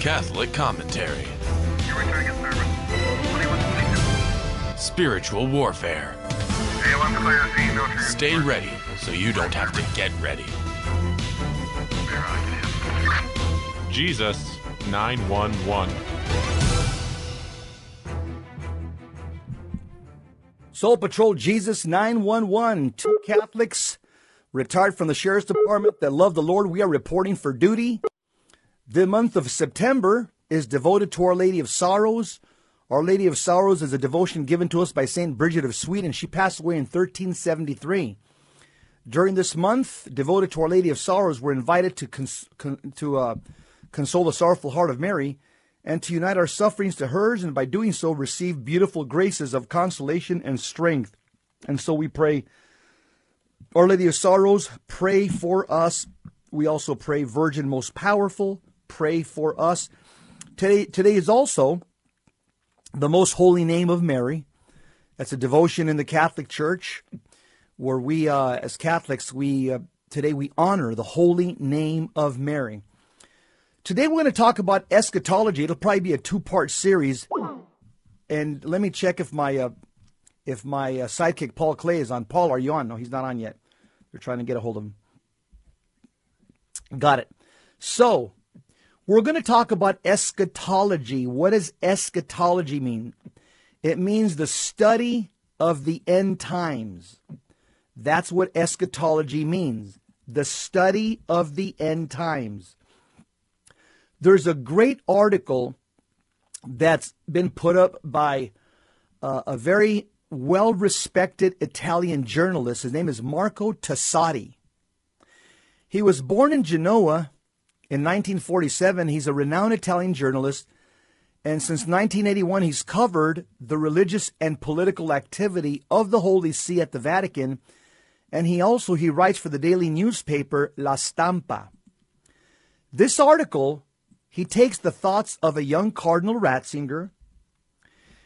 Catholic Commentary. You're returning a service. 2122. Spiritual Warfare. A1 clear, C, no transport. Stay ready so you don't have to get ready. Clear, I can. Jesus 911. Soul Patrol Jesus 911. Two Catholics retired from the Sheriff's Department that love the Lord. We are reporting for duty. The month of September is devoted to Our Lady of Sorrows. Our Lady of Sorrows is a devotion given to us by St. Bridget of Sweden. She passed away in 1373. During this month, devoted to Our Lady of Sorrows, we're invited to, cons- con- to uh, console the sorrowful heart of Mary and to unite our sufferings to hers, and by doing so, receive beautiful graces of consolation and strength. And so we pray, Our Lady of Sorrows, pray for us. We also pray, Virgin Most Powerful, pray for us. Today, today is also the most holy name of Mary. That's a devotion in the Catholic Church where we, uh, as Catholics, we uh, today we honor the holy name of Mary. Today we're going to talk about eschatology. It'll probably be a two-part series, and let me check if my uh, if my uh, sidekick Paul Clay is on. Paul, are you on? No, he's not on yet. They're trying to get a hold of him. Got it. So we're going to talk about eschatology. What does eschatology mean? It means the study of the end times. That's what eschatology means the study of the end times. There's a great article that's been put up by uh, a very well respected Italian journalist. His name is Marco Tosatti. He was born in Genoa in 1947. He's a renowned Italian journalist. And since 1981, he's covered the religious and political activity of the Holy See at the Vatican and he also he writes for the daily newspaper La Stampa. This article, he takes the thoughts of a young Cardinal Ratzinger.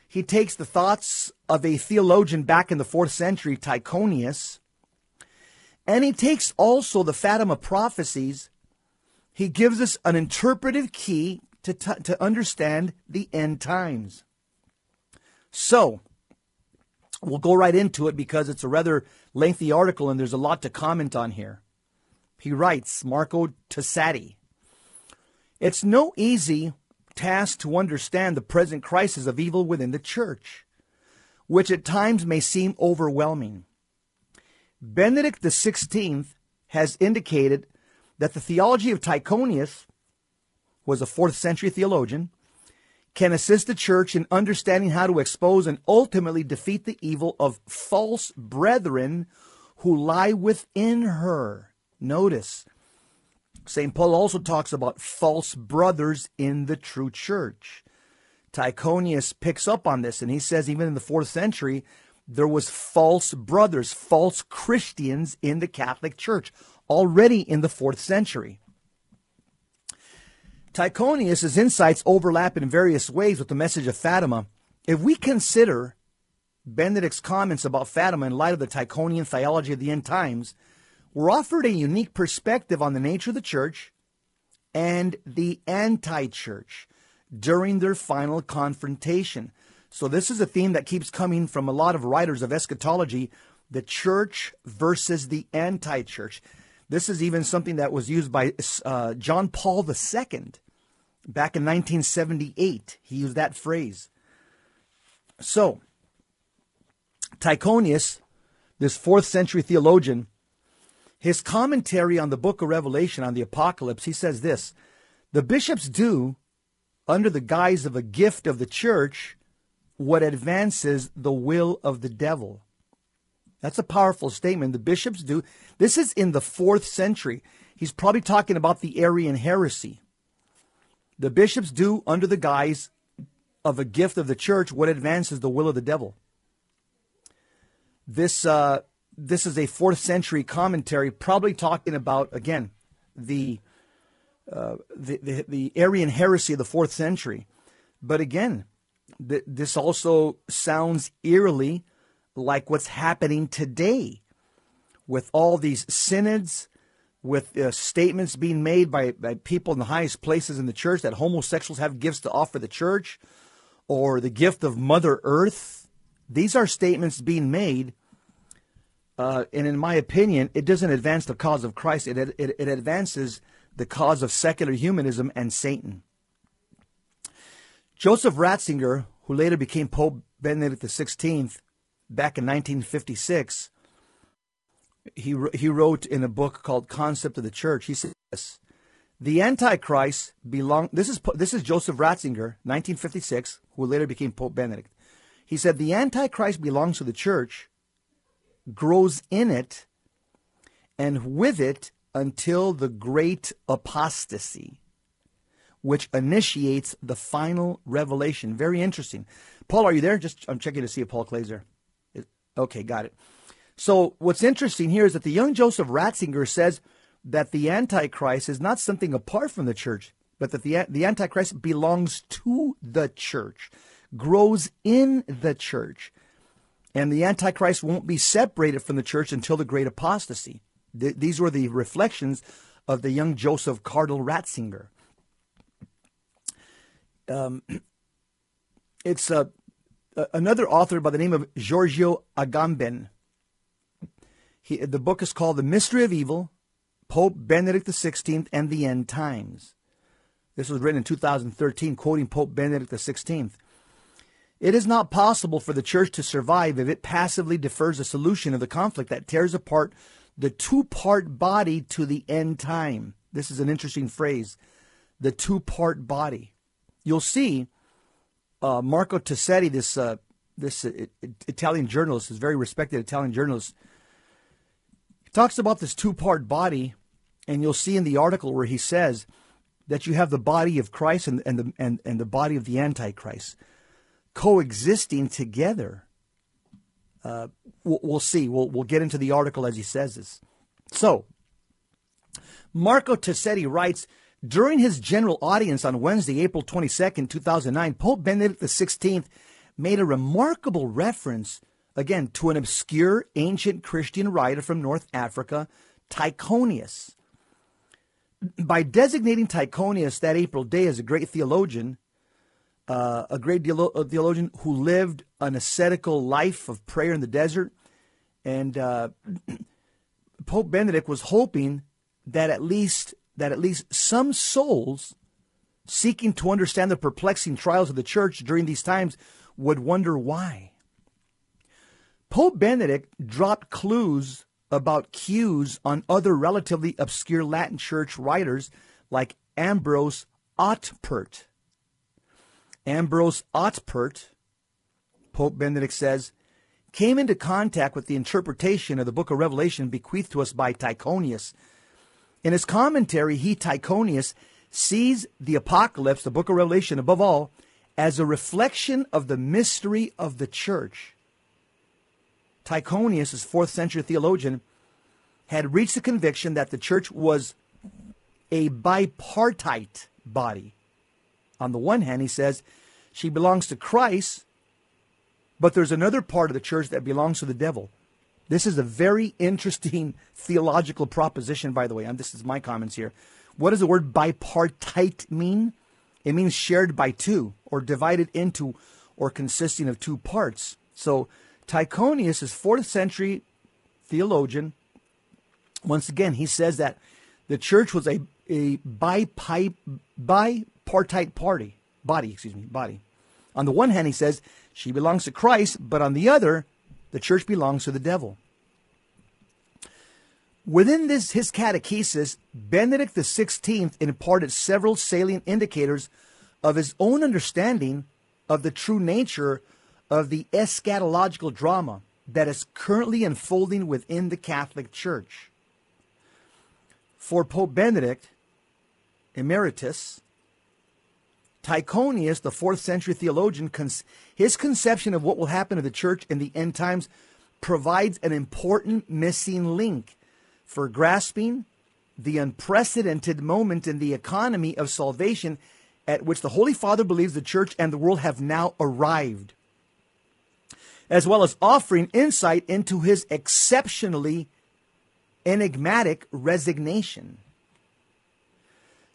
He takes the thoughts of a theologian back in the fourth century, Tychonius, and he takes also the Fatima prophecies. He gives us an interpretive key to, t- to understand the end times. So, we'll go right into it because it's a rather lengthy article and there's a lot to comment on here. He writes, Marco Tosatti, it's no easy task to understand the present crisis of evil within the church, which at times may seem overwhelming. Benedict XVI has indicated that the theology of Tychonius who was a fourth century theologian can assist the church in understanding how to expose and ultimately defeat the evil of false brethren who lie within her. Notice, St. Paul also talks about false brothers in the true church. Tychonius picks up on this and he says even in the fourth century, there was false brothers, false Christians in the Catholic Church already in the fourth century. Tychonius' insights overlap in various ways with the message of Fatima. If we consider Benedict's comments about Fatima in light of the Tychonian theology of the end times, we're offered a unique perspective on the nature of the church and the anti church during their final confrontation. So, this is a theme that keeps coming from a lot of writers of eschatology the church versus the anti church. This is even something that was used by uh, John Paul II Back in 1978, he used that phrase. So, Tychonius, this fourth century theologian, his commentary on the book of Revelation, on the apocalypse, he says this The bishops do, under the guise of a gift of the church, what advances the will of the devil. That's a powerful statement. The bishops do. This is in the fourth century. He's probably talking about the Arian heresy. The bishops do, under the guise of a gift of the church, what advances the will of the devil. This, uh, this is a fourth century commentary, probably talking about, again, the, uh, the, the, the Arian heresy of the fourth century. But again, th- this also sounds eerily like what's happening today with all these synods, with uh, statements being made by, by people in the highest places in the church that homosexuals have gifts to offer the church or the gift of Mother Earth. These are statements being made, uh, and in my opinion, it doesn't advance the cause of Christ. It, it, it advances the cause of secular humanism and Satan. Joseph Ratzinger, who later became Pope Benedict XVI back in 1956, he, he wrote in a book called Concept of the Church, he says, the Antichrist belong. This is this is Joseph Ratzinger, 1956, who later became Pope Benedict. He said the Antichrist belongs to the church, grows in it, and with it until the great apostasy, which initiates the final revelation. Very interesting. Paul, are you there? Just I'm checking to see if Paul Clay's there. Okay, got it. So what's interesting here is that the young Joseph Ratzinger says that the Antichrist is not something apart from the church, but that the, the Antichrist belongs to the church, grows in the church. And the Antichrist won't be separated from the church until the great apostasy. Th- these were the reflections of the young Joseph Cardinal Ratzinger. Um, it's uh, another author by the name of Giorgio Agamben. He, the book is called The Mystery of Evil, Pope Benedict XVI and the End Times. This was written in 2013, quoting Pope Benedict XVI. It is not possible for the church to survive if it passively defers a solution of the conflict that tears apart the two part body to the end time. This is an interesting phrase the two part body. You'll see uh, Marco Tosatti, this, uh, this uh, Italian journalist, is very respected Italian journalist, talks about this two part body, and you'll see in the article where he says that you have the body of Christ and, and, the, and, and the body of the Antichrist coexisting together. Uh, we'll, we'll, see. We'll, we'll get into the article as he says this. So, Marco Tosatti writes During his general audience on Wednesday, April 22nd, 2009, Pope Benedict XVI made a remarkable reference again, to an obscure ancient Christian writer from North Africa, Tychonius. By designating Tychonius that April day as a great theologian, uh, a great uh, theologian who lived an ascetical life of prayer in the desert, and uh, Pope Benedict was hoping that at least that at least some souls seeking to understand the perplexing trials of the church during these times would wonder why. Pope Benedict dropped clues about cues on other relatively obscure Latin church writers like Ambrose Autpert. Ambrose Autpert, Pope Benedict says, came into contact with the interpretation of the book of Revelation bequeathed to us by Tychonius. In his commentary, he, Tychonius, sees the apocalypse, the book of Revelation, above all, as a reflection of the mystery of the church. Tychonius, his fourth century theologian, had reached the conviction that the church was a bipartite body. On the one hand, he says she belongs to Christ, but there's another part of the church that belongs to the devil. This is a very interesting theological proposition, by the way. And this is my comments here. What does the word bipartite mean? It means shared by two, or divided into, or consisting of two parts. So Tychonius is fourth century theologian. Once again, he says that the church was a, a bipartite party, body, excuse me, body. On the one hand, he says she belongs to Christ, but on the other, the church belongs to the devil. Within this his catechesis, Benedict XVI imparted several salient indicators of his own understanding of the true nature of the eschatological drama that is currently unfolding within the Catholic Church. For Pope Benedict, emeritus, Tychonius, the fourth century theologian, his conception of what will happen to the church in the end times provides an important missing link for grasping the unprecedented moment in the economy of salvation at which the Holy Father believes the church and the world have now arrived as well as offering insight into his exceptionally enigmatic resignation.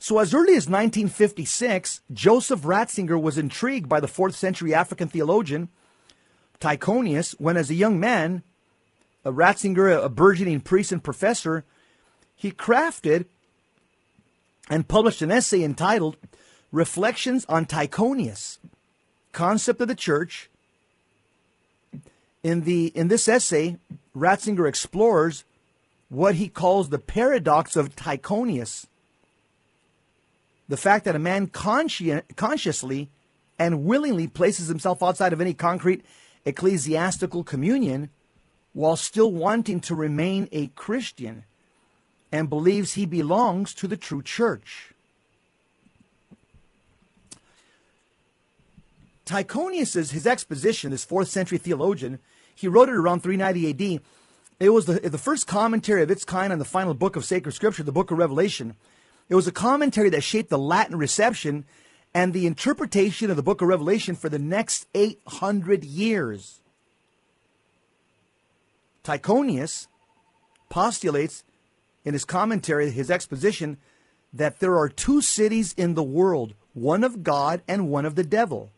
So, as early as 1956, Joseph Ratzinger was intrigued by the 4th century African theologian Tychonius when, as a young man, a Ratzinger, a burgeoning priest and professor, he crafted and published an essay entitled Reflections on Tychonius, Concept of the Church. In, the, in this essay, Ratzinger explores what he calls the paradox of Tychonius the fact that a man consci- consciously and willingly places himself outside of any concrete ecclesiastical communion while still wanting to remain a Christian and believes he belongs to the true church. Tychonius, his exposition, this fourth century theologian, he wrote it around 390 AD. It was the, the first commentary of its kind on the final book of sacred scripture, the book of Revelation. It was a commentary that shaped the Latin reception and the interpretation of the book of Revelation for the next 800 years. Tychonius postulates in his commentary, his exposition, that there are two cities in the world, one of God and one of the devil,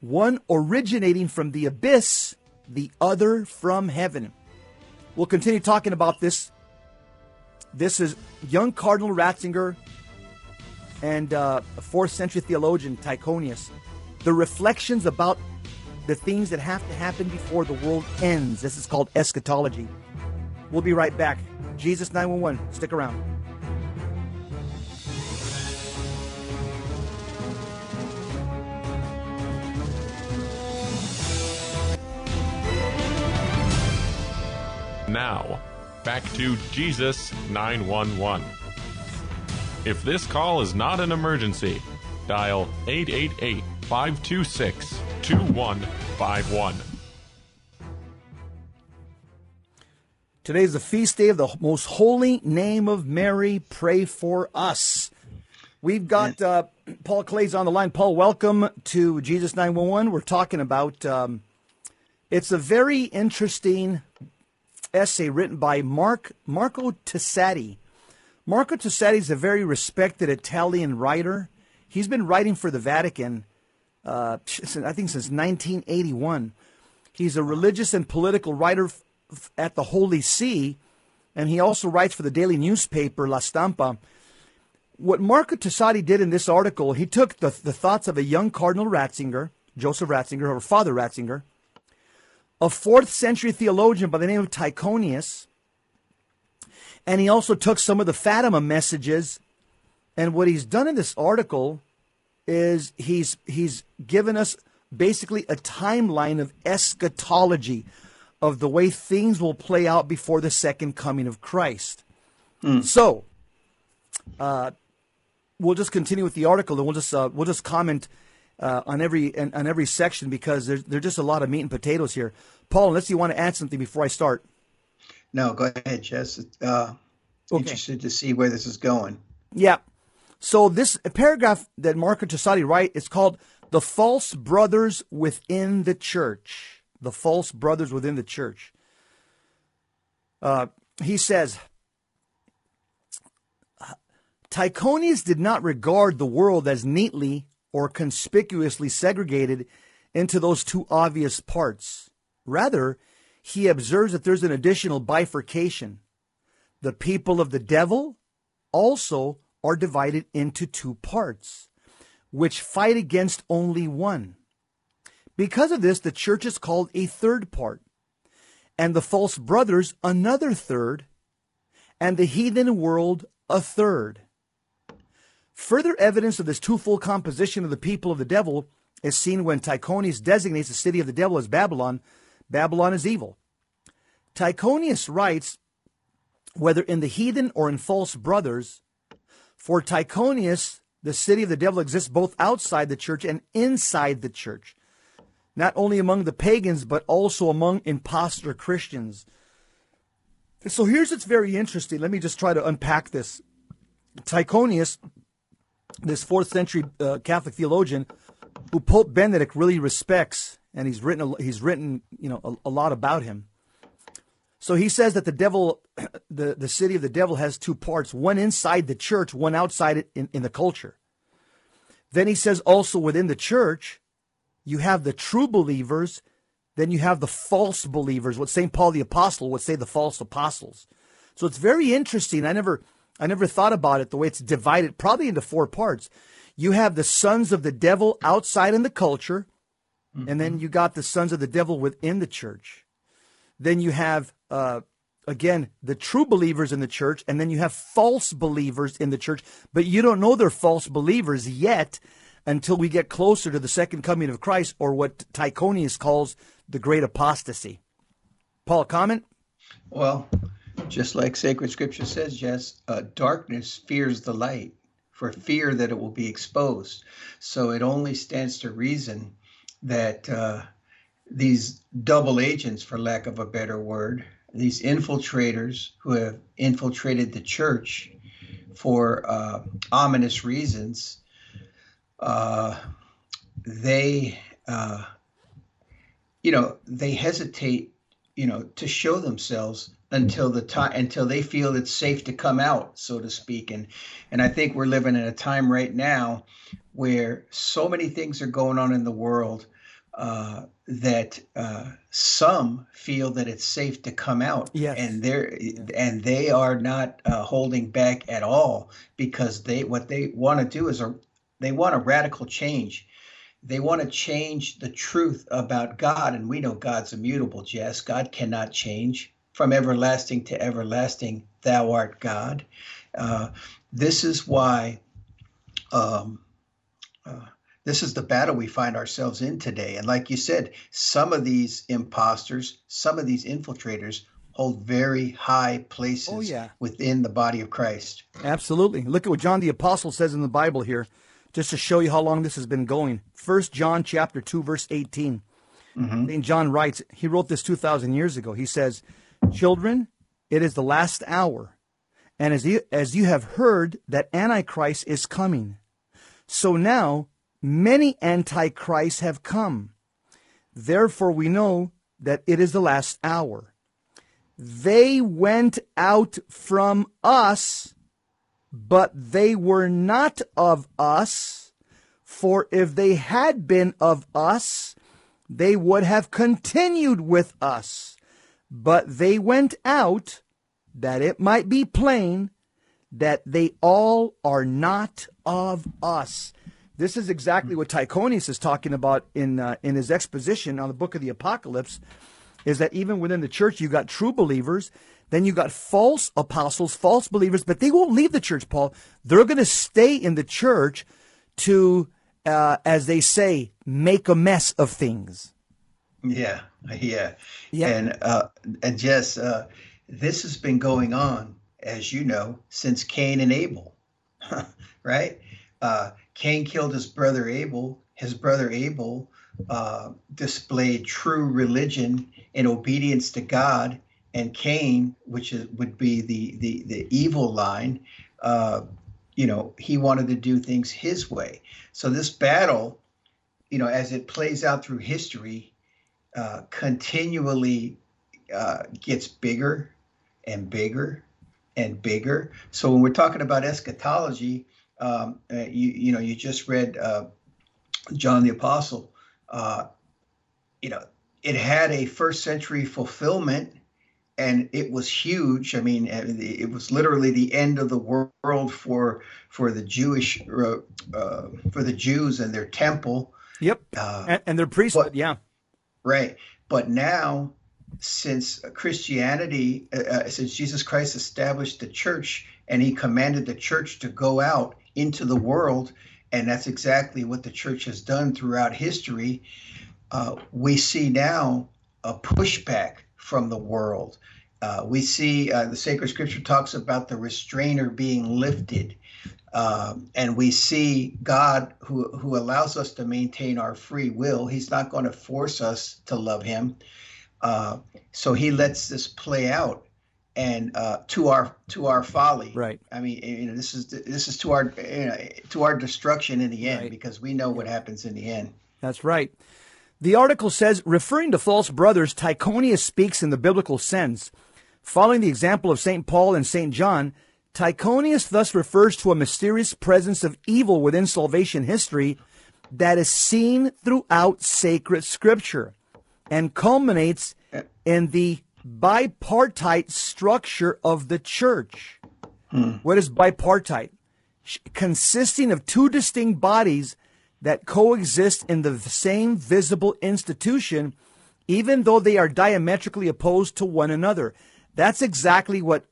one originating from the abyss, the other from heaven. We'll continue talking about this this is young Cardinal Ratzinger and uh, a fourth century theologian Tychonius. The reflections about the things that have to happen before the world ends. This is called eschatology. We'll be right back. Jesus 911. Stick around. Now, back to Jesus 911. If this call is not an emergency, dial 888 526 2151. Today is the feast day of the most holy name of Mary. Pray for us. We've got uh, Paul Clays on the line. Paul, welcome to Jesus 911. We're talking about um, it's a very interesting essay written by Mark Marco Tosatti. Marco Tosatti is a very respected Italian writer. He's been writing for the Vatican, uh, I think, since 1981. He's a religious and political writer f- at the Holy See, and he also writes for the daily newspaper La Stampa. What Marco Tosatti did in this article, he took the, the thoughts of a young Cardinal Ratzinger, Joseph Ratzinger, or Father Ratzinger, a fourth century theologian by the name of Tychonius. And he also took some of the Fatima messages. And what he's done in this article is he's he's given us basically a timeline of eschatology of the way things will play out before the second coming of Christ. So, uh, we'll just continue with the article, and we'll just uh, we'll just comment uh, on every on every section because there's there's just a lot of meat and potatoes here. Paul, unless you want to add something before I start. No, go ahead, Jess. Uh, Okay. Interested to see where this is going. Yeah. So this paragraph that Marco Tosatti write is called "The False Brothers Within the Church." The false brothers within the church. Uh, he says, Tychonius did not regard the world as neatly or conspicuously segregated into those two obvious parts. Rather, he observes that there's an additional bifurcation. The people of the devil also are divided into two parts, which fight against only one. Because of this, the church is called a third part, and the false brothers another third, and the heathen world a third. Further evidence of this twofold composition of the people of the devil is seen when Tychonius designates the city of the devil as Babylon. Babylon is evil. Tychonius writes, whether in the heathen or in false brothers, for Tychonius, the city of the devil exists both outside the church and inside the church, not only among the pagans, but also among impostor Christians. So here's what's very interesting. Let me just try to unpack this. Tychonius, this fourth century uh, Catholic theologian, who Pope Benedict really respects, and he's written a, he's written you know a, a lot about him. So he says that the devil, the, the city of the devil has two parts, one inside the church, one outside it in, in the culture. Then he says also within the church, you have the true believers, then you have the false believers, what St. Paul the Apostle would say the false apostles. So it's very interesting. I never I never thought about it the way it's divided, probably into four parts. You have the sons of the devil outside in the culture, mm-hmm. and then you got the sons of the devil within the church. Then you have uh, again the true believers in the church, and then you have false believers in the church, but you don't know they're false believers yet until we get closer to the second coming of Christ, or what Tychonius calls the great apostasy. Paul, comment? Well, just like sacred scripture says, yes, uh, darkness fears the light for fear that it will be exposed. So it only stands to reason that uh, these double agents, for lack of a better word, these infiltrators who have infiltrated the church for uh, ominous reasons, uh, they, uh, you know, they hesitate, you know, to show themselves until the time until they feel it's safe to come out so to speak. And and i think we're living in a time right now where so many things are going on in the world uh, that uh, some feel that it's safe to come out. Yes. and they're and they are not uh, holding back at all because they what they want to do is a they want a radical change. They want to change the truth about God, and we know God's immutable, Jess. God cannot change from everlasting to everlasting, thou art God. Uh, this is why, um, uh, this is the battle we find ourselves in today. And like you said, some of these imposters, some of these infiltrators hold very high places oh, yeah. within the body of Christ. Absolutely. Look at what John the Apostle says in the Bible here, just to show you how long this has been going. First John chapter 2, verse 18. Mm-hmm. John writes, he wrote this 2,000 years ago. He says, Children, it is the last hour. And as you, as you have heard that Antichrist is coming, so now many Antichrists have come. Therefore, we know that it is the last hour. They went out from us, but they were not of us. For if they had been of us, they would have continued with us. But they went out that it might be plain that they all are not of us. This is exactly what Tychonius is talking about in uh, in his exposition on the book of the Apocalypse. Is that even within the church you got true believers, then you got false apostles, false believers, but they won't leave the church, Paul. They're going to stay in the church to, uh, as they say, make a mess of things. Yeah, yeah, yeah. And uh, and Jess, uh, this has been going on, as you know, since Cain and Abel, right? Uh, Cain killed his brother Abel. His brother Abel uh, displayed true religion and obedience to God, and Cain, which is, would be the the the evil line, uh, you know, he wanted to do things his way. So this battle, you know, as it plays out through history uh, continually uh, gets bigger and bigger and bigger. So when we're talking about eschatology, um, uh, you you know you just read uh, John the Apostle. Uh, you know it had a first century fulfillment and it was huge. I mean, it was literally the end of the world for for the Jewish uh, uh, for the Jews and their temple. Yep, uh, and, and, their priesthood. But, yeah, Right. But now, since Christianity, uh, uh, since Jesus Christ established the church and he commanded the church to go out into the world, and that's exactly what the church has done throughout history, uh, we see now a pushback from the world. Uh, we see uh, the sacred scripture talks about the restrainer being lifted. Um, and we see God who, who allows us to maintain our free will. He's not going to force us to love Him. Uh, so He lets this play out, and uh, to our to our folly. Right. I mean, you know, this is this is to our you know, to our destruction in the end right. because we know what happens in the end. That's right. The article says, referring to false brothers, Tychonius speaks in the biblical sense Following the example of St. Paul and St. John, Tychonius thus refers to a mysterious presence of evil within salvation history that is seen throughout sacred scripture and culminates in the bipartite structure of the church. Hmm. What is bipartite? Consisting of two distinct bodies that coexist in the same visible institution, even though they are diametrically opposed to one another. That's exactly what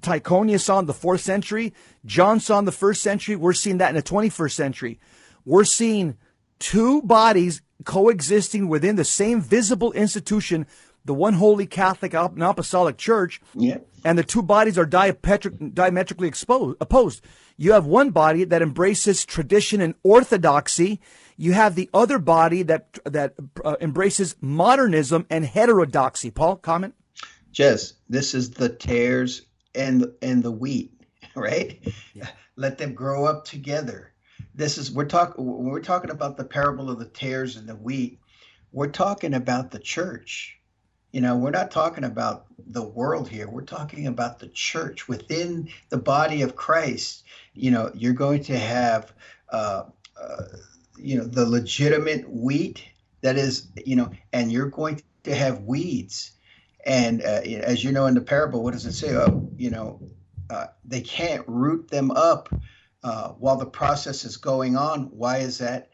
Tychonius saw in the fourth century. John saw in the first century. We're seeing that in the 21st century. We're seeing two bodies coexisting within the same visible institution, the one holy Catholic and Apostolic Church, Yeah. and the two bodies are diametric, diametrically exposed, opposed. You have one body that embraces tradition and orthodoxy. You have the other body that that uh, embraces modernism and heterodoxy. Paul, comment. Jez, this is the tares and and the wheat, right? Let them grow up together. This is we're talking when we're talking about the parable of the tares and the wheat. We're talking about the church. You know, we're not talking about the world here. We're talking about the church within the body of Christ. You know, you're going to have, uh, uh, you know, the legitimate wheat that is, you know, and you're going to have weeds. And uh, as you know in the parable, what does it say? Oh, you know, uh, they can't root them up uh, while the process is going on. Why is that?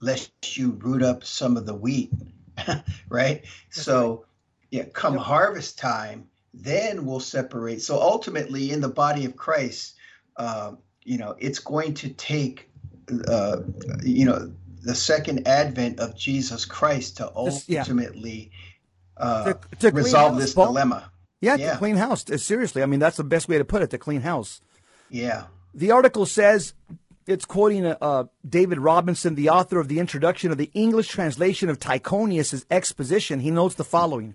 Lest you root up some of the wheat, right? so, yeah, come Yep. harvest time, then we'll separate. So ultimately, in the body of Christ, uh, you know, it's going to take, uh, you know, the second advent of Jesus Christ to This- yeah. Uh, To- to resolve house, this Paul. dilemma. Yeah, Yeah. to clean house. Uh, Seriously, I mean that's the best way to put it. To clean house. Yeah. The article says it's quoting uh, David Robinson, the author of the introduction of the English translation of Tychonius' exposition. He notes the following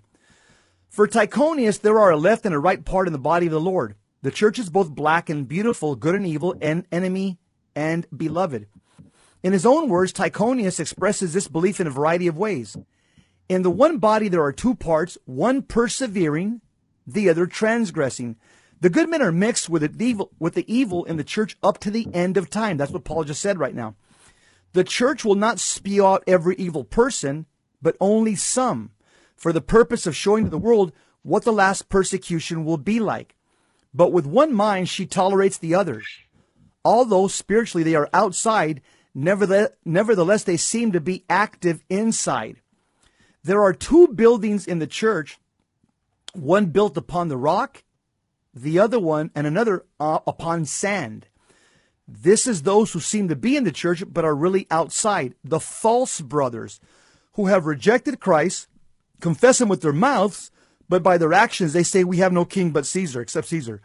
For Tychonius, there are a left and a right part in the body of the Lord. The church is both black and beautiful, good and evil, and enemy and beloved. In his own words, Tychonius expresses this belief in a variety of ways. In the one body, there are two parts, one persevering, the other transgressing. The good men are mixed with the evil, with the evil in the church up to the end of time. That's what Paul just said right now. The church will not spew out every evil person, but only some, for the purpose of showing to the world what the last persecution will be like. But with one mind, she tolerates the others. Although spiritually they are outside, nevertheless, nevertheless they seem to be active inside. There are two buildings in the church, one built upon the rock, the other one, and another uh, upon sand. This is those who seem to be in the church but are really outside, the false brothers who have rejected Christ, confess him with their mouths, but by their actions they say we have no king but Caesar, except Caesar.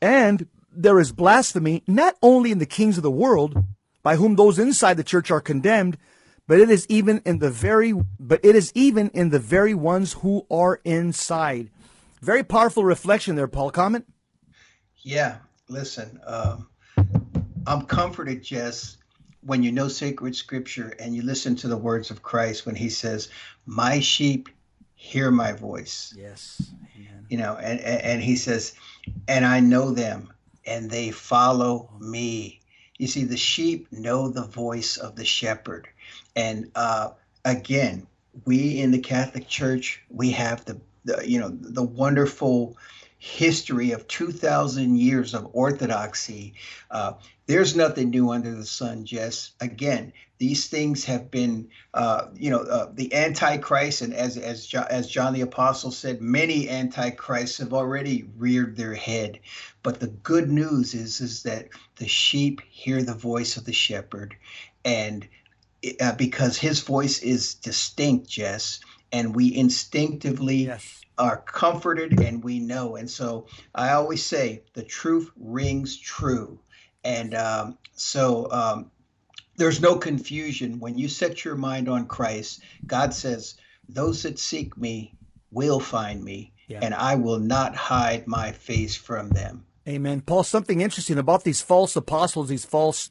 And there is blasphemy not only in the kings of the world, by whom those inside the church are condemned, but it is even in the very but it is even in the very ones who are inside. Very powerful reflection there, Paul. Comment? Yeah. Listen, um, I'm comforted, Jess, when you know sacred scripture and you listen to the words of Christ when he says, My sheep hear my voice. Yes. Amen. You know, and, and, and he says, And I know them and they follow me. You see, the sheep know the voice of the shepherd. And uh, again, we in the Catholic Church, we have the, the you know the wonderful history of 2,000 years of orthodoxy. Uh, there's nothing new under the sun, Jess. Again, these things have been, uh, you know, uh, the Antichrist, and as as jo- as John the Apostle said, many antichrists have already reared their head. But the good news is is that the sheep hear the voice of the shepherd, and uh, because his voice is distinct, Jess, and we instinctively Yes. are comforted and we know. And so I always say the truth rings true. And um, so um, there's no confusion. When you set your mind on Christ, God says, Those that seek me will find me, Yeah. and I will not hide my face from them. Amen. Paul, something interesting about these false apostles, these false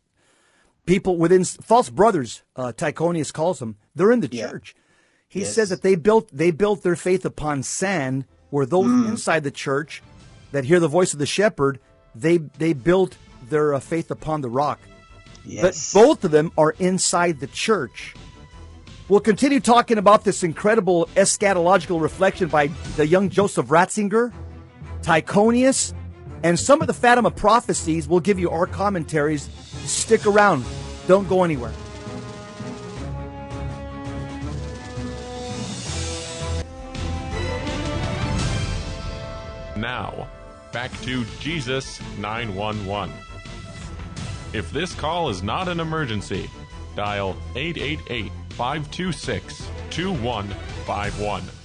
people within false brothers, uh, Tychonius calls them. They're in the Yeah. church. He Yes. says that they built they built their faith upon sand, where those inside the church that hear the voice of the shepherd, they they built their uh, faith upon the rock. Yes. But both of them are inside the church. We'll continue talking about this incredible eschatological reflection by the young Joseph Ratzinger, Tychonius, and some of the Fatima prophecies. We'll give you our commentaries. Stick around. Don't go anywhere. Now, back to Jesus 911. If this call is not an emergency, dial 888 526 2151.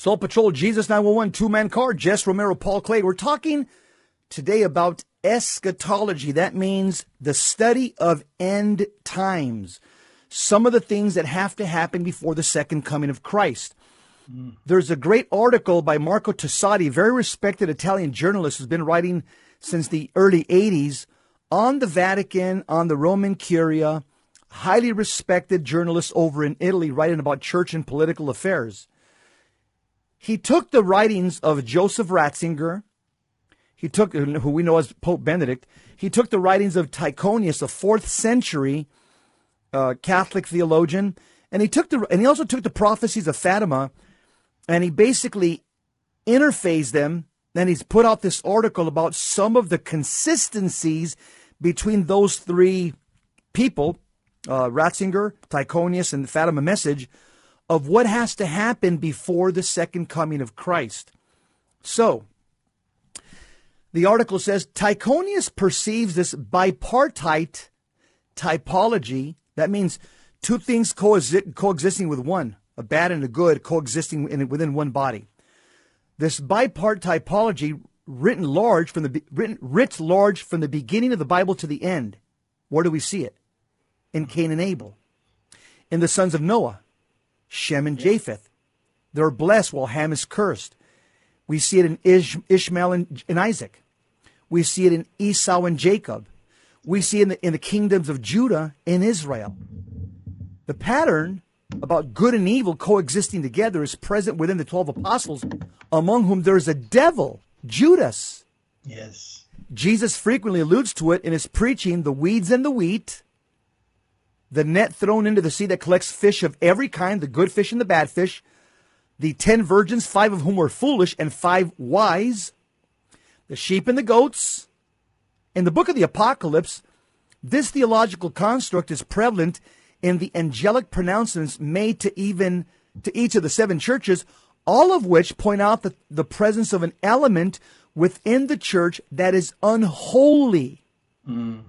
Soul Patrol, Jesus 911, two man car, Jess Romero, Paul Clay. We're talking today about eschatology. That means the study of end times. Some of the things that have to happen before the second coming of Christ. There's a great article by Marco Tosatti, very respected Italian journalist who's been writing since the early 80s on the Vatican, on the Roman Curia, highly respected journalist over in Italy writing about church and political affairs. He took the writings of Joseph Ratzinger, he took who we know as Pope Benedict, he took the writings of Tychonius, a fourth century uh, Catholic theologian, and he took the and he also took the prophecies of Fatima, and he basically interphased them. And he's put out this article about some of the consistencies between those three people, uh, Ratzinger, Tychonius, and the Fatima message, of what has to happen before the second coming of Christ. So, the article says Tychonius perceives this bipartite typology. That means two things coexi- coexisting with one, a bad and a good coexisting in, within one body. This bipart typology, written large from the written writ large from the beginning of the Bible to the end. Where do we see it? In Cain and Abel, in the sons of Noah, Shem and Japheth. They're blessed while Ham is cursed. We see it in Ish- Ishmael and, and Isaac. We see it in Esau and Jacob. We see it in the, in the kingdoms of Judah and Israel. The pattern about good and evil coexisting together is present within the 12 apostles, among whom there is a devil, Judas. Yes. Jesus frequently alludes to it in his preaching the weeds and the wheat, the net thrown into the sea that collects fish of every kind, the good fish and the bad fish, the ten virgins, five of whom were foolish and five wise, the sheep and the goats. In the book of the Apocalypse, this theological construct is prevalent in the angelic pronouncements made to even to each of the seven churches, all of which point out the, the presence of an element within the church that is unholy. Mm.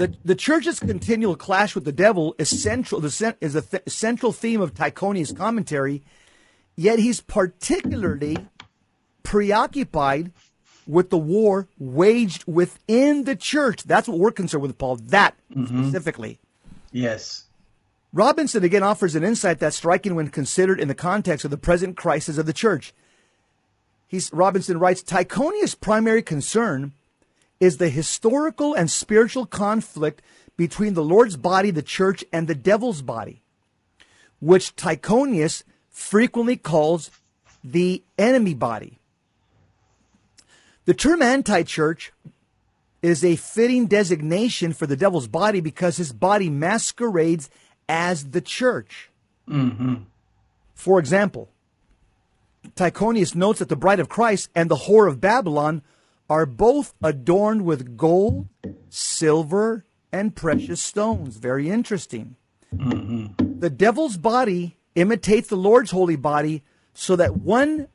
The, the church's continual clash with the devil is central is a th- central theme of Tychonius' commentary, yet he's particularly preoccupied with the war waged within the church. That's what we're concerned with, Paul. That mm-hmm. specifically. Yes. Robinson again offers an insight that's striking when considered in the context of the present crisis of the church. He's, Robinson writes Tychonius' primary concern is the historical and spiritual conflict between the Lord's body, the church, and the devil's body, which Tychonius frequently calls the enemy body. The term anti church is a fitting designation for the devil's body because his body masquerades as the church. Mm-hmm. For example, Tychonius notes that the bride of Christ and the whore of Babylon are both adorned with gold, silver, and precious stones. Very interesting. The devil's body imitates the Lord's holy body so that one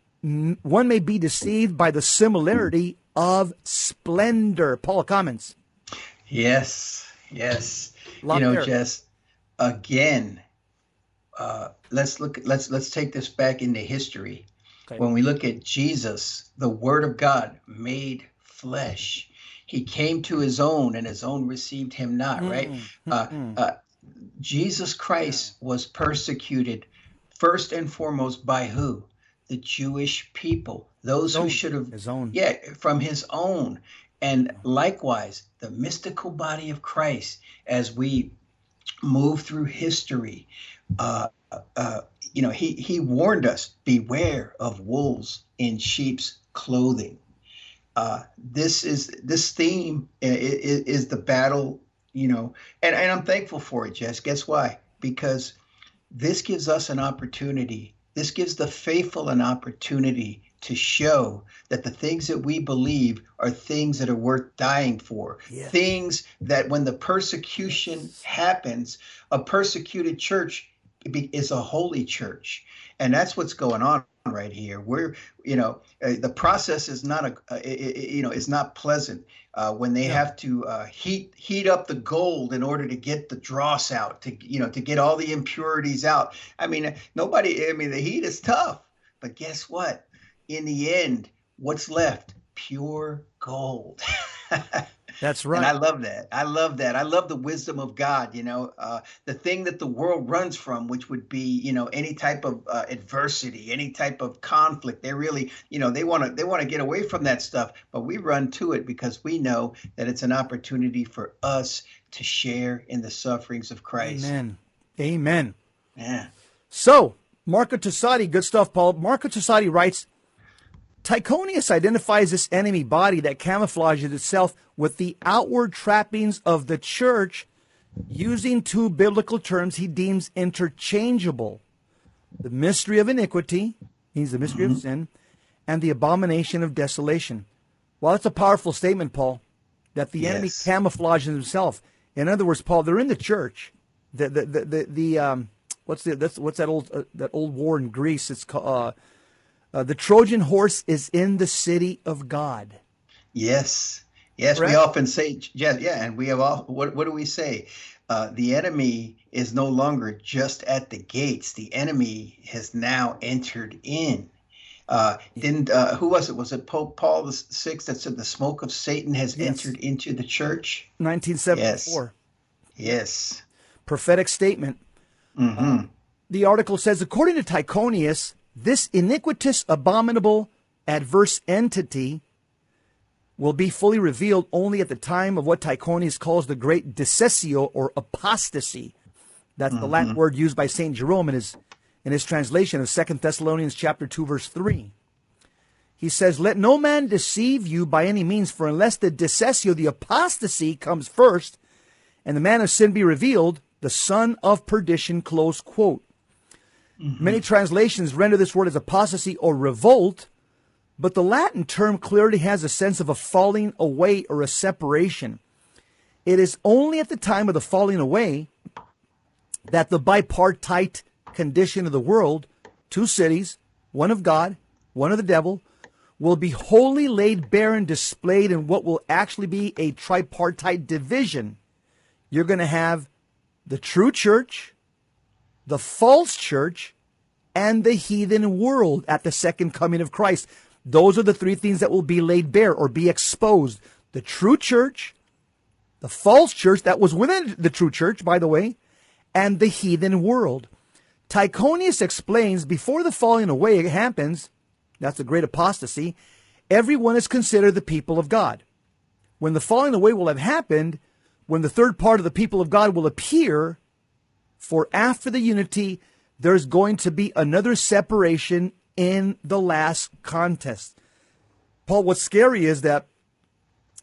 one may be deceived by the similarity of splendor. Paul comments. Yes. Yes. Lot you know, there. Jess, again, uh, let's look let's let's take this back into history. Okay. When we look at Jesus, the Word of God made flesh. He came to his own, and his own received him not. Right? Uh, uh, Jesus Christ was persecuted first and foremost by who? The Jewish people, those who own, should have, his own. yeah, from his own. And likewise, the mystical body of Christ, as we move through history. Uh, uh, you know, he, he warned us beware of wolves in sheep's clothing. Uh, this is this theme is, is, the battle, you know, and, and I'm thankful for it, Jess. Guess why? Because this gives us an opportunity. This gives the faithful an opportunity to show that the things that we believe are things that are worth dying for. Yeah. Things that when the persecution happens, a persecuted church is a holy church. And that's what's going on right here. We're, you know, uh, the process is not a, uh, it, it, you know, it's not pleasant uh, when they yeah. have to uh, heat heat up the gold in order to get the dross out, to you know, to get all the impurities out. I mean, nobody. I mean, the heat is tough, but guess what? In the end, what's left? Pure gold. That's right. And I love that. I love that. I love the wisdom of God. You know, uh, the thing that the world runs from, which would be, you know, any type of uh, adversity, any type of conflict. They really, you know, they want to they want to get away from that stuff, but we run to it because we know that it's an opportunity for us to share in the sufferings of Christ. Amen. Amen. Yeah. So, Marco Tosatti, good stuff, Paul. Marco Tosatti writes Tychonius identifies this enemy body that camouflages itself with the outward trappings of the church using two biblical terms he deems interchangeable the mystery of iniquity, means the mystery mm-hmm. of sin, and the abomination of desolation. Well, that's a powerful statement, Paul, that the yes. enemy camouflages himself. In other words, Paul, they're in the church. The the the the, the um, what's the that's what's that old uh, that old war in Greece? It's called. Uh, uh, the Trojan horse is in the city of God. Yes. Yes, Correct? we often say, yeah, yeah, and we have all, what, what do we say? Uh, the enemy is no longer just at the gates. The enemy has now entered in. Uh, didn't uh, who was it? Was it Pope Paul the Sixth that said the smoke of Satan has yes. entered into the church? 1974. Yes. yes. Prophetic statement. Mm-hmm. the article says, according to Tychonius, this iniquitous, abominable, adverse entity will be fully revealed only at the time of what Tychonius calls the great discessio or apostasy. That's mm-hmm. the Latin mm-hmm. word used by St. Jerome in his, in his translation of Second Thessalonians chapter 2, verse 3. He says, Let no man deceive you by any means, for unless the discessio, the apostasy, comes first, and the man of sin be revealed, the son of perdition, close quote. Mm-hmm. Many translations render this word as apostasy or revolt, but the Latin term clearly has a sense of a falling away or a separation. It is only at the time of the falling away that the bipartite condition of the world, two cities, one of God, one of the devil, will be wholly laid bare and displayed in what will actually be a tripartite division. You're going to have the true church, the false church, and the heathen world at the second coming of Christ. Those are the three things that will be laid bare or be exposed. The true church, the false church that was within the true church, by the way, and the heathen world. Tychonius explains before the falling away happens, that's the great apostasy, everyone is considered the people of God. When the falling away will have happened, when the third part of the people of God will appear, for after the unity, there's going to be another separation in the last contest. Paul, what's scary is that,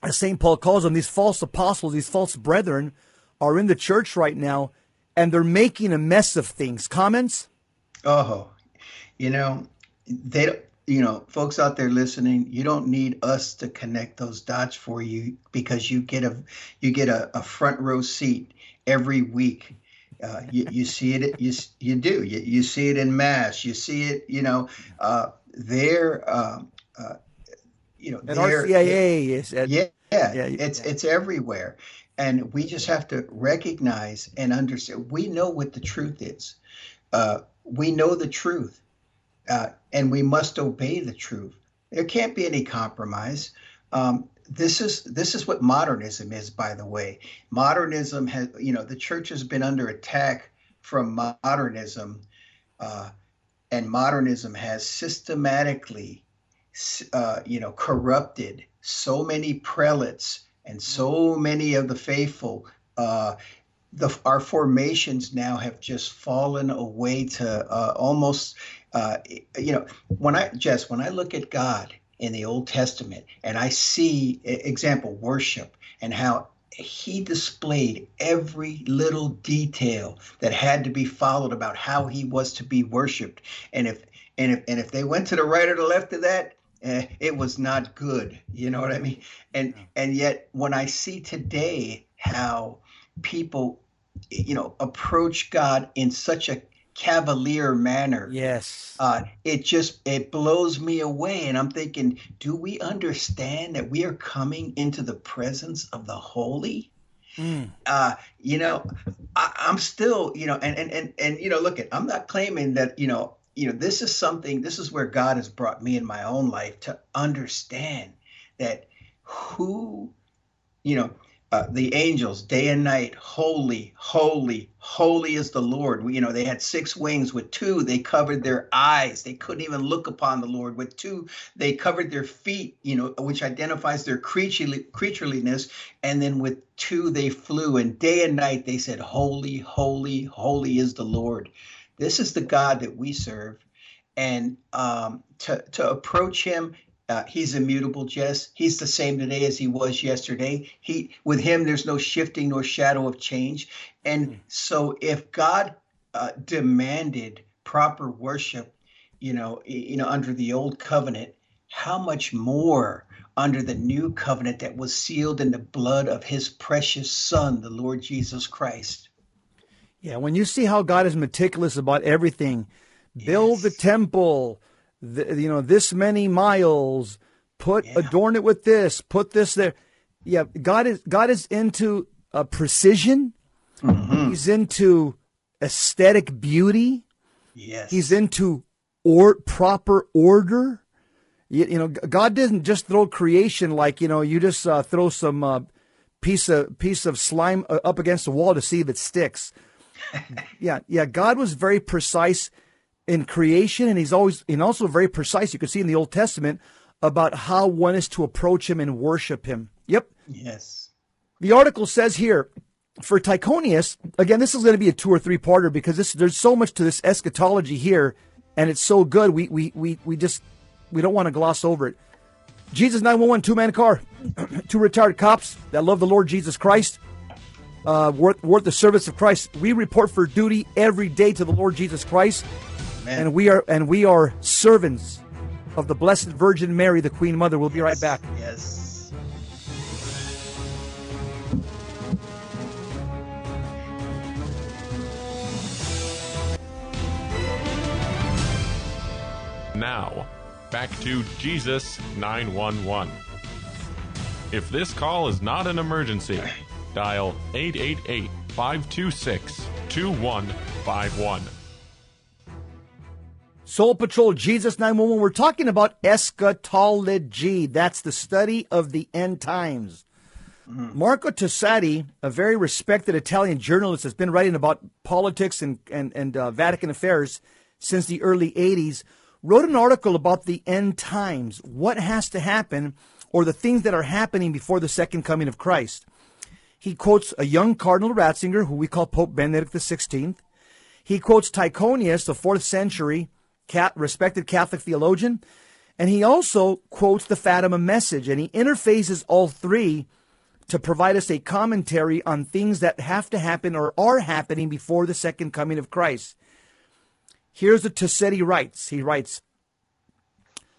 as St. Paul calls them, these false apostles, these false brethren, are in the church right now and they're making a mess of things. Comments? Oh, you know, they don't. You know, folks out there listening, you don't need us to connect those dots for you because you get a you get a, a front row seat every week uh, you, you see it, you, you do. You, you see it in mass. You see it, you know, uh, there, uh, uh, you know, there, RCIA. Yes, at, yeah, yeah, yeah, it's yeah. it's everywhere, and we just have to recognize and understand. We know what the truth is. Uh, we know the truth, uh, and we must obey the truth. There can't be any compromise. Um, this is this is what modernism is by the way. Modernism has you know the church has been under attack from modernism uh, and modernism has systematically uh, you know corrupted so many prelates and so many of the faithful uh, the our formations now have just fallen away to uh, almost uh, you know when I Jess when I look at God in the Old Testament and I see example worship and how he displayed every little detail that had to be followed about how he was to be worshiped. And if and if and if they went to the right or the left of that eh, it was not good. You know what i mean? And and yet when i see today how people you know approach god in such a cavalier manner Yes. uh, it just it blows me away and i'm thinking do we understand that we are coming into the presence of the holy Mm. uh, you know I, i'm still you know and and and, and you know look at i'm not claiming that you know you know this is something this is where god has brought me in my own life to understand that who you know uh, the angels day and night holy holy holy is the lord. You know they had six wings. With two they covered their eyes. They couldn't even look upon the lord. With two they covered their feet you know which identifies their creaturely, creatureliness. And then with two they flew. And day and night they said holy holy holy is the lord. This is the god that we serve. And um, to, to approach him uh, he's immutable, Jess. He's the same today as he was yesterday. He with him, there's no shifting nor shadow of change. And so, if God uh, demanded proper worship, you know, you know, under the old covenant, how much more under the new covenant that was sealed in the blood of His precious Son, the Lord Jesus Christ? Yeah, when you see how God is meticulous about everything, build the temple, the, you know, this many miles, put Yeah. adorn it with this, put this there. Yeah, God is God is into uh, precision. Mm-hmm. He's into aesthetic beauty. Yes, He's into or proper order. You, you know, God didn't just throw creation like you know you just uh, throw some uh, piece of piece of slime uh, up against the wall to see if it sticks. yeah, yeah. God was very precise in creation, and He's always and also very precise. You can see in the Old Testament about how one is to approach Him and worship Him. Yep. yes, The article says here for Tychonius, again, this is going to be a two or three parter because this, there's so much to this eschatology here, and it's so good. We we we we just we don't want to gloss over it. Jesus 911, two man car, two retired cops that love the Lord Jesus Christ, uh, worth worth the service of Christ. We report for duty every day to the Lord Jesus Christ, Amen. and we are and we are servants of the Blessed Virgin Mary, the Queen Mother. We'll be right back. Yes. Now, back to Jesus 911. If this call is not an emergency, dial 888 526 2151. Soul Patrol Jesus 911. We're talking about eschatology. That's the study of the end times. Marco Tosatti, a very respected Italian journalist, has been writing about politics and, and, and uh, Vatican affairs since the early 80s, wrote an article about the end times, what has to happen, or the things that are happening before the second coming of Christ. He quotes a young Cardinal Ratzinger, who we call Pope Benedict XVI. He quotes Tychonius, the fourth century respected Catholic theologian. And he also quotes the Fatima message, and he interfaces all three to provide us a commentary on things that have to happen or are happening before the second coming of Christ. Here's what Tosatti writes. He writes,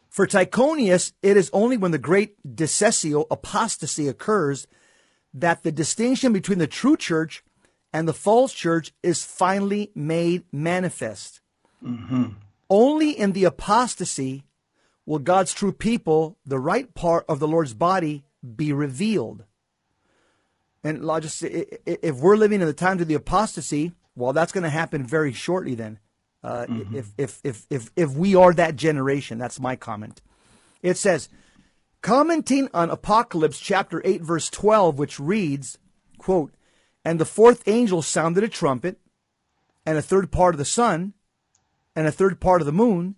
For Tychonius, it is only when the great discessio, apostasy, occurs that the distinction between the true church and the false church is finally made manifest. Mm-hmm. Only in the apostasy will God's true people, the right part of the Lord's body, be revealed. And just say, i- i- if we're living in the times of the apostasy, well, that's going to happen very shortly. Then, uh, if, if if if if we are that generation, that's my comment. It says, commenting on Apocalypse chapter eight, verse twelve, which reads, "quote And the fourth angel sounded a trumpet, and a third part of the sun, and a third part of the moon,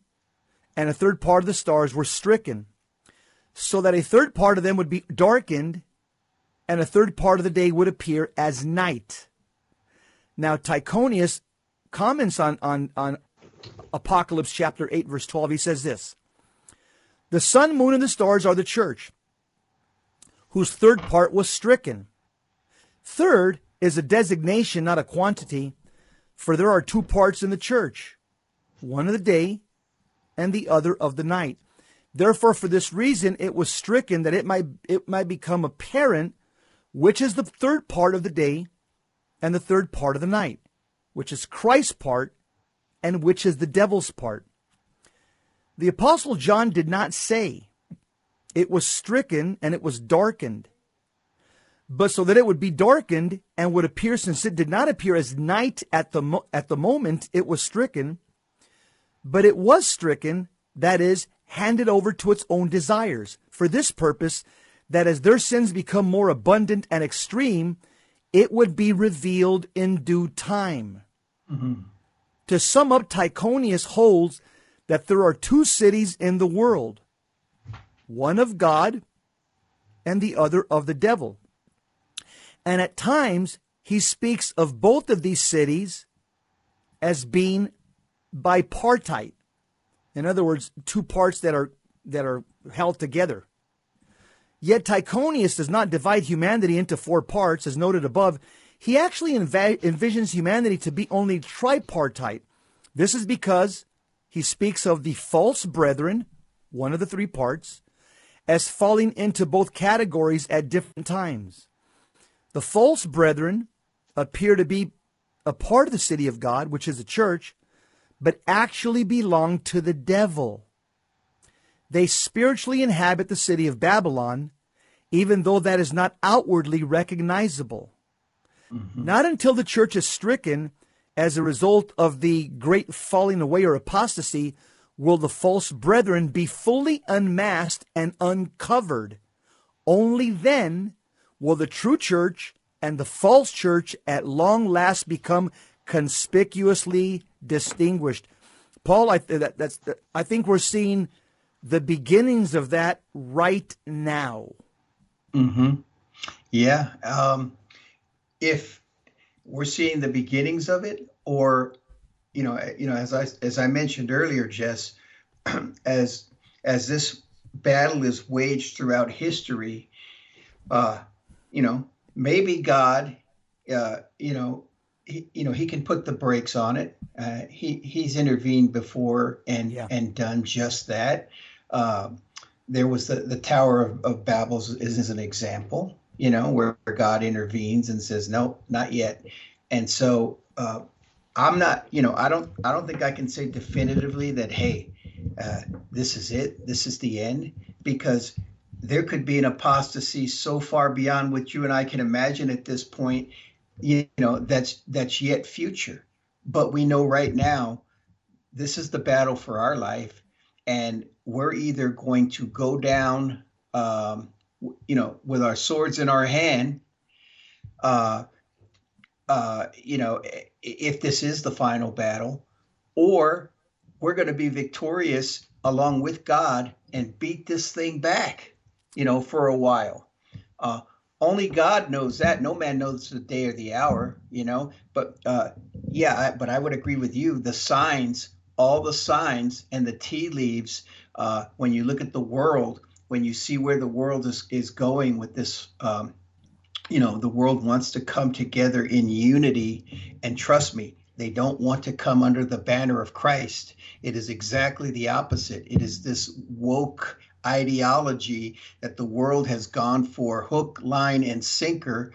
and a third part of the stars were stricken, so that a third part of them would be darkened, and a third part of the day would appear as night. Now, Tychonius comments on, on, on Apocalypse chapter 8, verse 12. He says this The sun, moon, and the stars are the church, whose third part was stricken. Third is a designation, not a quantity, for there are two parts in the church one of the day and the other of the night. Therefore, for this reason, it was stricken that it might, it might become apparent which is the third part of the day and the third part of the night, which is Christ's part and which is the devil's part. The Apostle John did not say it was stricken and it was darkened, but so that it would be darkened and would appear, since it did not appear as night at the, mo- at the moment it was stricken, but it was stricken, that is, handed over to its own desires. For this purpose, that as their sins become more abundant and extreme, it would be revealed in due time. Mm-hmm. To sum up, Tychonius holds that there are two cities in the world one of God and the other of the devil. And at times, he speaks of both of these cities as being bipartite. In other words, two parts that are that are held together. Yet Tychonius does not divide humanity into four parts, as noted above. He actually env- envisions humanity to be only tripartite. This is because he speaks of the false brethren, one of the three parts, as falling into both categories at different times. The false brethren appear to be a part of the city of God, which is the church, but actually belong to the devil. They spiritually inhabit the city of Babylon even though that is not outwardly recognizable. Mm-hmm. Not until the church is stricken as a result of the great falling away or apostasy will the false brethren be fully unmasked and uncovered. Only then will the true church and the false church at long last become conspicuously distinguished. Paul, I, that, that's, I think we're seeing the beginnings of that right now. Mm-hmm. Yeah. Um, if we're seeing the beginnings of it, or you know, you know, as I as I mentioned earlier, Jess, as as this battle is waged throughout history, uh, you know, maybe God, uh, you know, he, you know, he can put the brakes on it. Uh, he he's intervened before and yeah. and done just that. Um, there was the, the Tower of, of Babel is, is an example, you know, where God intervenes and says, no, not yet. And so uh, I'm not, you know, I don't, I don't think I can say definitively that, hey, uh, this is it, this is the end, because there could be an apostasy so far beyond what you and I can imagine at this point, you know, that's that's yet future. But we know right now, this is the battle for our life, and we're either going to go down, um, you know, with our swords in our hand, uh, uh, you know, if this is the final battle, or we're going to be victorious along with God and beat this thing back, you know, for a while. Uh, only God knows that. No man knows the day or the hour, you know. But uh, yeah, I, but I would agree with you. The signs, all the signs and the tea leaves uh, when you look at the world, when you see where the world is, is going with this, um, you know, the world wants to come together in unity. And trust me, they don't want to come under the banner of Christ. It is exactly the opposite. It is this woke ideology that the world has gone for hook, line, and sinker.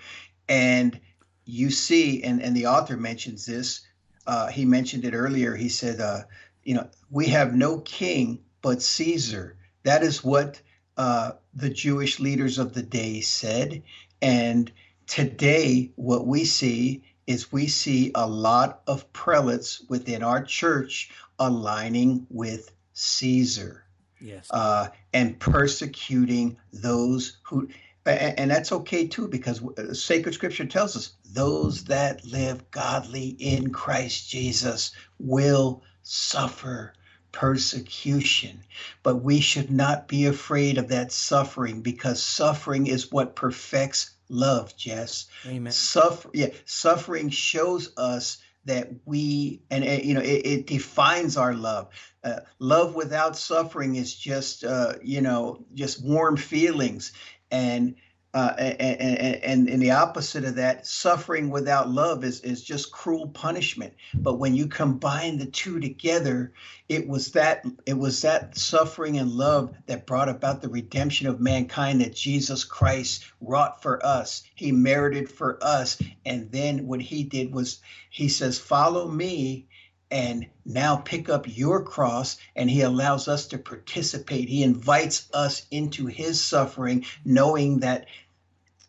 And you see, and, and the author mentions this, uh, he mentioned it earlier. He said, uh, you know, we have no king but Caesar. That is what uh, the Jewish leaders of the day said. And today, what we see is we see a lot of prelates within our church aligning with Caesar. Yes. Uh, and persecuting those who, and, and that's okay too, because sacred scripture tells us those that live godly in Christ Jesus will suffer persecution. But we should not be afraid of that suffering because suffering is what perfects love, Jess. Amen. Suffer, yeah, suffering shows us that we, and it, you know, it, it defines our love. Uh, love without suffering is just, uh, you know, just warm feelings. And uh, and, and, and the opposite of that, suffering without love is, is just cruel punishment. But when you combine the two together, it was that it was that suffering and love that brought about the redemption of mankind that Jesus Christ wrought for us. He merited for us. And then what he did was he says, Follow me and now pick up your cross and he allows us to participate. He invites us into his suffering knowing that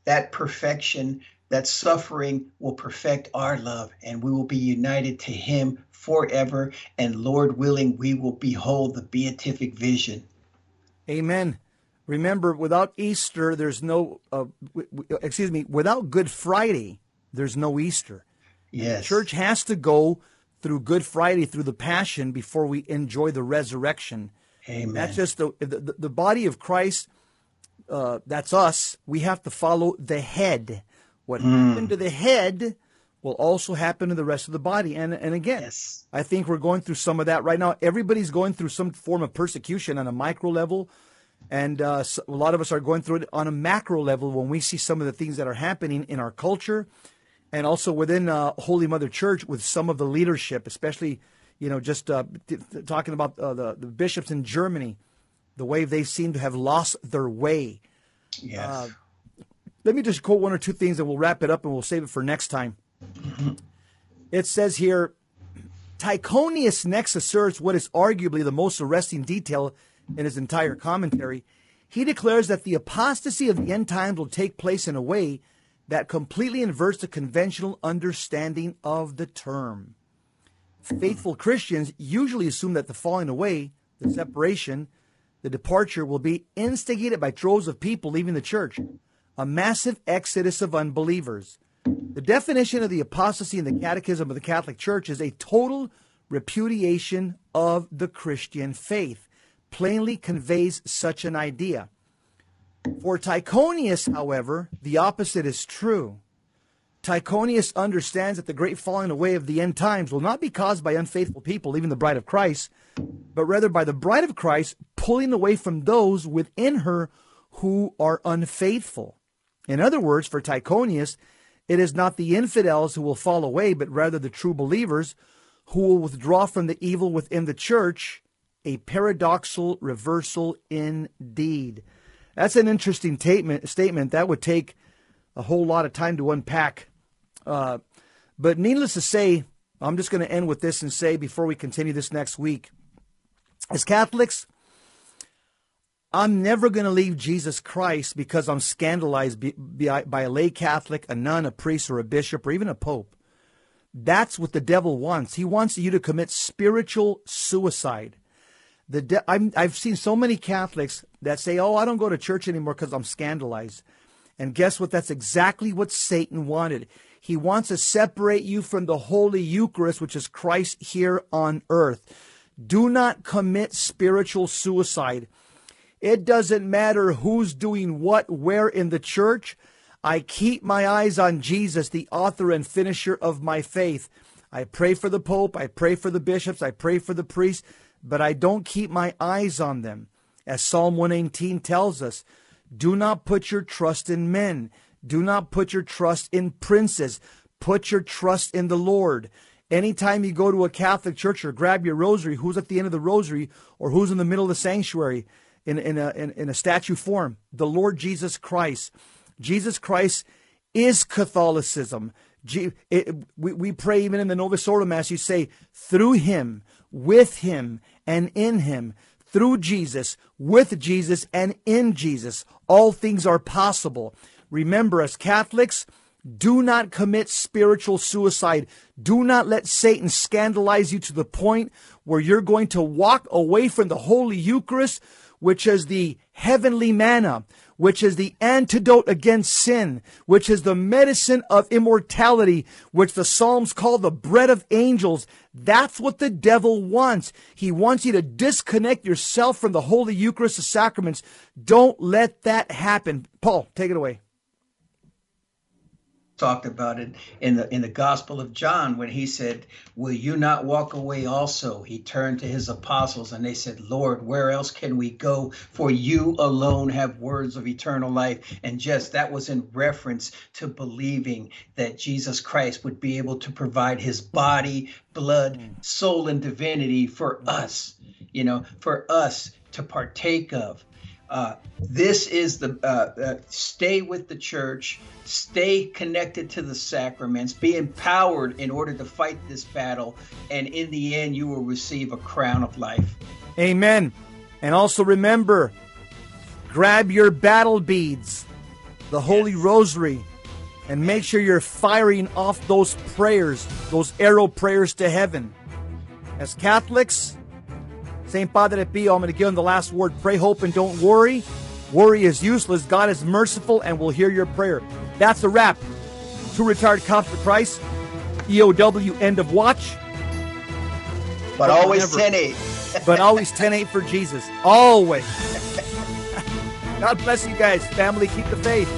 that perfection that suffering will perfect our love and we will be united to him forever. And lord willing we will behold the beatific vision. Amen. Remember without easter there's no uh, w- w- excuse me without good friday there's no easter. Yes. church has to go through Good Friday, through the Passion, before we enjoy the resurrection. Amen. That's just the the, the body of Christ. Uh, that's us. We have to follow the head. What Mm. happened to the head will also happen to the rest of the body. And and again, Yes. I think we're going through some of that right now. Everybody's going through some form of persecution on a micro level, and uh, a lot of us are going through it on a macro level when we see some of the things that are happening in our culture and also within uh, Holy Mother Church with some of the leadership, especially, you know, just uh, t- t- talking about uh, the, the bishops in Germany, the way they seem to have lost their way. yes Uh, Let me just quote one or two things and we'll wrap it up and we'll save it for next time. It says here Tychonius next asserts what is arguably the most arresting detail in his entire commentary. He declares that the apostasy of the end times will take place in a way that completely inverts the conventional understanding of the term. Faithful Christians usually assume that the falling away, the separation, the departure will be instigated by droves of people leaving the church, a massive exodus of unbelievers. The definition of the apostasy in the Catechism of the Catholic Church is a total repudiation of the Christian faith, plainly conveys such an idea. For Tychonius, however, the opposite is true. Tychonius understands that the great falling away of the end times will not be caused by unfaithful people even the bride of Christ, but rather by the bride of Christ pulling away from those within her who are unfaithful. In other words, for Tychonius, it is not the infidels who will fall away, but rather the true believers who will withdraw from the evil within the church, a paradoxal reversal indeed. That's an interesting statement. Statement that would take a whole lot of time to unpack. Uh, but needless to say, I'm just going to end with this and say before we continue this next week, as Catholics, I'm never going to leave Jesus Christ because I'm scandalized by, by a lay Catholic, a nun, a priest, or a bishop, or even a pope. That's what the devil wants. He wants you to commit spiritual suicide. The de- I'm, I've seen so many Catholics that say, "Oh, I don't go to church anymore because I'm scandalized." And guess what? That's exactly what Satan wanted. He wants to separate you from the Holy Eucharist, which is Christ here on earth. Do not commit spiritual suicide. It doesn't matter who's doing what, where in the church. I keep my eyes on Jesus, the author and finisher of my faith. I pray for the Pope, I pray for the bishops, I pray for the priests, but I don't keep my eyes on them. As Psalm 118 tells us, do not put your trust in men. Do not put your trust in princes. Put your trust in the Lord. Anytime you go to a Catholic church or grab your rosary, who's at the end of the rosary or who's in the middle of the sanctuary in, in, a, in, in a statue form? The Lord Jesus Christ. Jesus Christ is Catholicism. G- it, we, we pray even in the Novus Ordo Mass, you say, through him, with him, and in him, through Jesus, with Jesus, and in Jesus, all things are possible. Remember, as Catholics, do not commit spiritual suicide. Do not let Satan scandalize you to the point where you're going to walk away from the Holy Eucharist, which is the heavenly manna, which is the antidote against sin, which is the medicine of immortality, which the Psalms call the bread of angels. That's what the devil wants. He wants you to disconnect yourself from the Holy Eucharist, the sacraments. Don't let that happen. Paul, take it away. Talked about it in the in the Gospel of John when he said, "Will you not walk away also?" He turned to his apostles and they said, "Lord, where else can we go? For you alone have words of eternal life." And just that was in reference to believing that Jesus Christ would be able to provide his body, blood, mm. soul and divinity for us, you know, for us to partake of. Uh, this is the uh, uh, stay with the church, stay connected to the sacraments, be empowered in order to fight this battle, and in the end, you will receive a crown of life. Amen. And also remember grab your battle beads, the Holy Rosary, and make sure you're firing off those prayers, those arrow prayers to heaven. As Catholics, St. Padre Pio, I'm going to give him the last word. Pray, hope, and don't worry. Worry is useless. God is merciful and will hear your prayer. That's a wrap. Two retired cops for Christ. EOW, end of watch. But, always whenever- 10 8. But always 10 8 for Jesus. Always. God bless you guys. Family, keep the faith.